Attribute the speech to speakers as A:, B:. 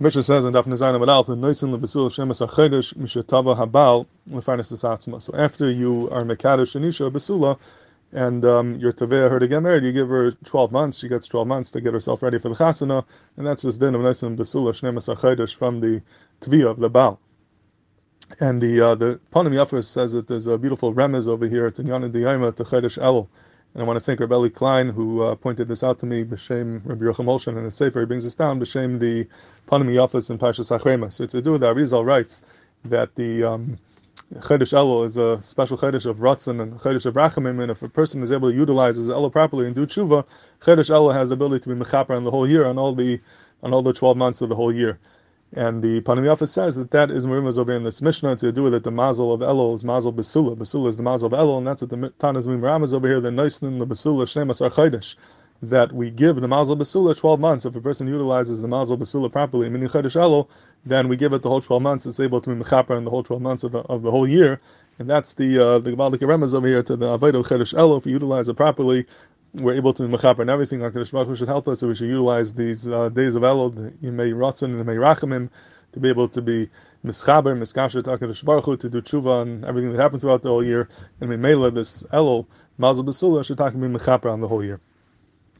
A: Mishnah says in Daf Nezayin Amadal, the Noisin lebesul shemes achedesh mishetava habal lefarnes atzma. So after you are mekadosh anisha besula, and um, your taveh her to get married, you give her 12 months. She gets 12 months to get herself ready for the chasana, and that's this din of Noisin besula shemes achedesh from the tviyah of the bal. And the uh, the Panim Yafas says that there's a beautiful remez over here at Yana Diyama to Chedesh Elul and I want to thank Rabbi Eli Klein, who uh, pointed this out to me, B'Shem Rabbi Yocham Olshan, and his Sefer, he brings this down, B'Shem the Panim Yafas and Pashas Achrema. So to do that, Arizal writes that the um, Chedesh Elul is a special Chedesh of Ratzon and Chedesh of Rachamim, and if a person is able to utilize his Elul properly and do tshuva, Chedesh Elul has the ability to be mechaper on the whole year, on all the on all the 12 months of the whole year. And the Panim says that that is Murimaz over in this Mishnah to do with it. The mazel of Elul is mazel Basula. Basula is the mazel of and that's what the Tanas Mimram is over here. The Noisnin, the Besula, Shnemas Archaidish. That we give the mazel Besula 12 months. If a person utilizes the mazel Besula properly, meaning Elul, then we give it the whole 12 months. It's able to be Mechaper in the whole 12 months of the, of the whole year. And that's the uh, the Gabaldik Remez over here to the Avaidal Chadish Elul. If we utilize it properly, we're able to be mechaper and everything. HaKadosh Baruch should help us, so we should utilize these uh, days of Elul, Yimei Ratzon and Yimei Rachamim, to be able to be mischaber, miskasher, HaKadosh Baruch Hu, to do tshuva on everything that happened throughout the whole year, and Mimela, this Elul, Mazel Besula, should talk about mechaper on the whole year.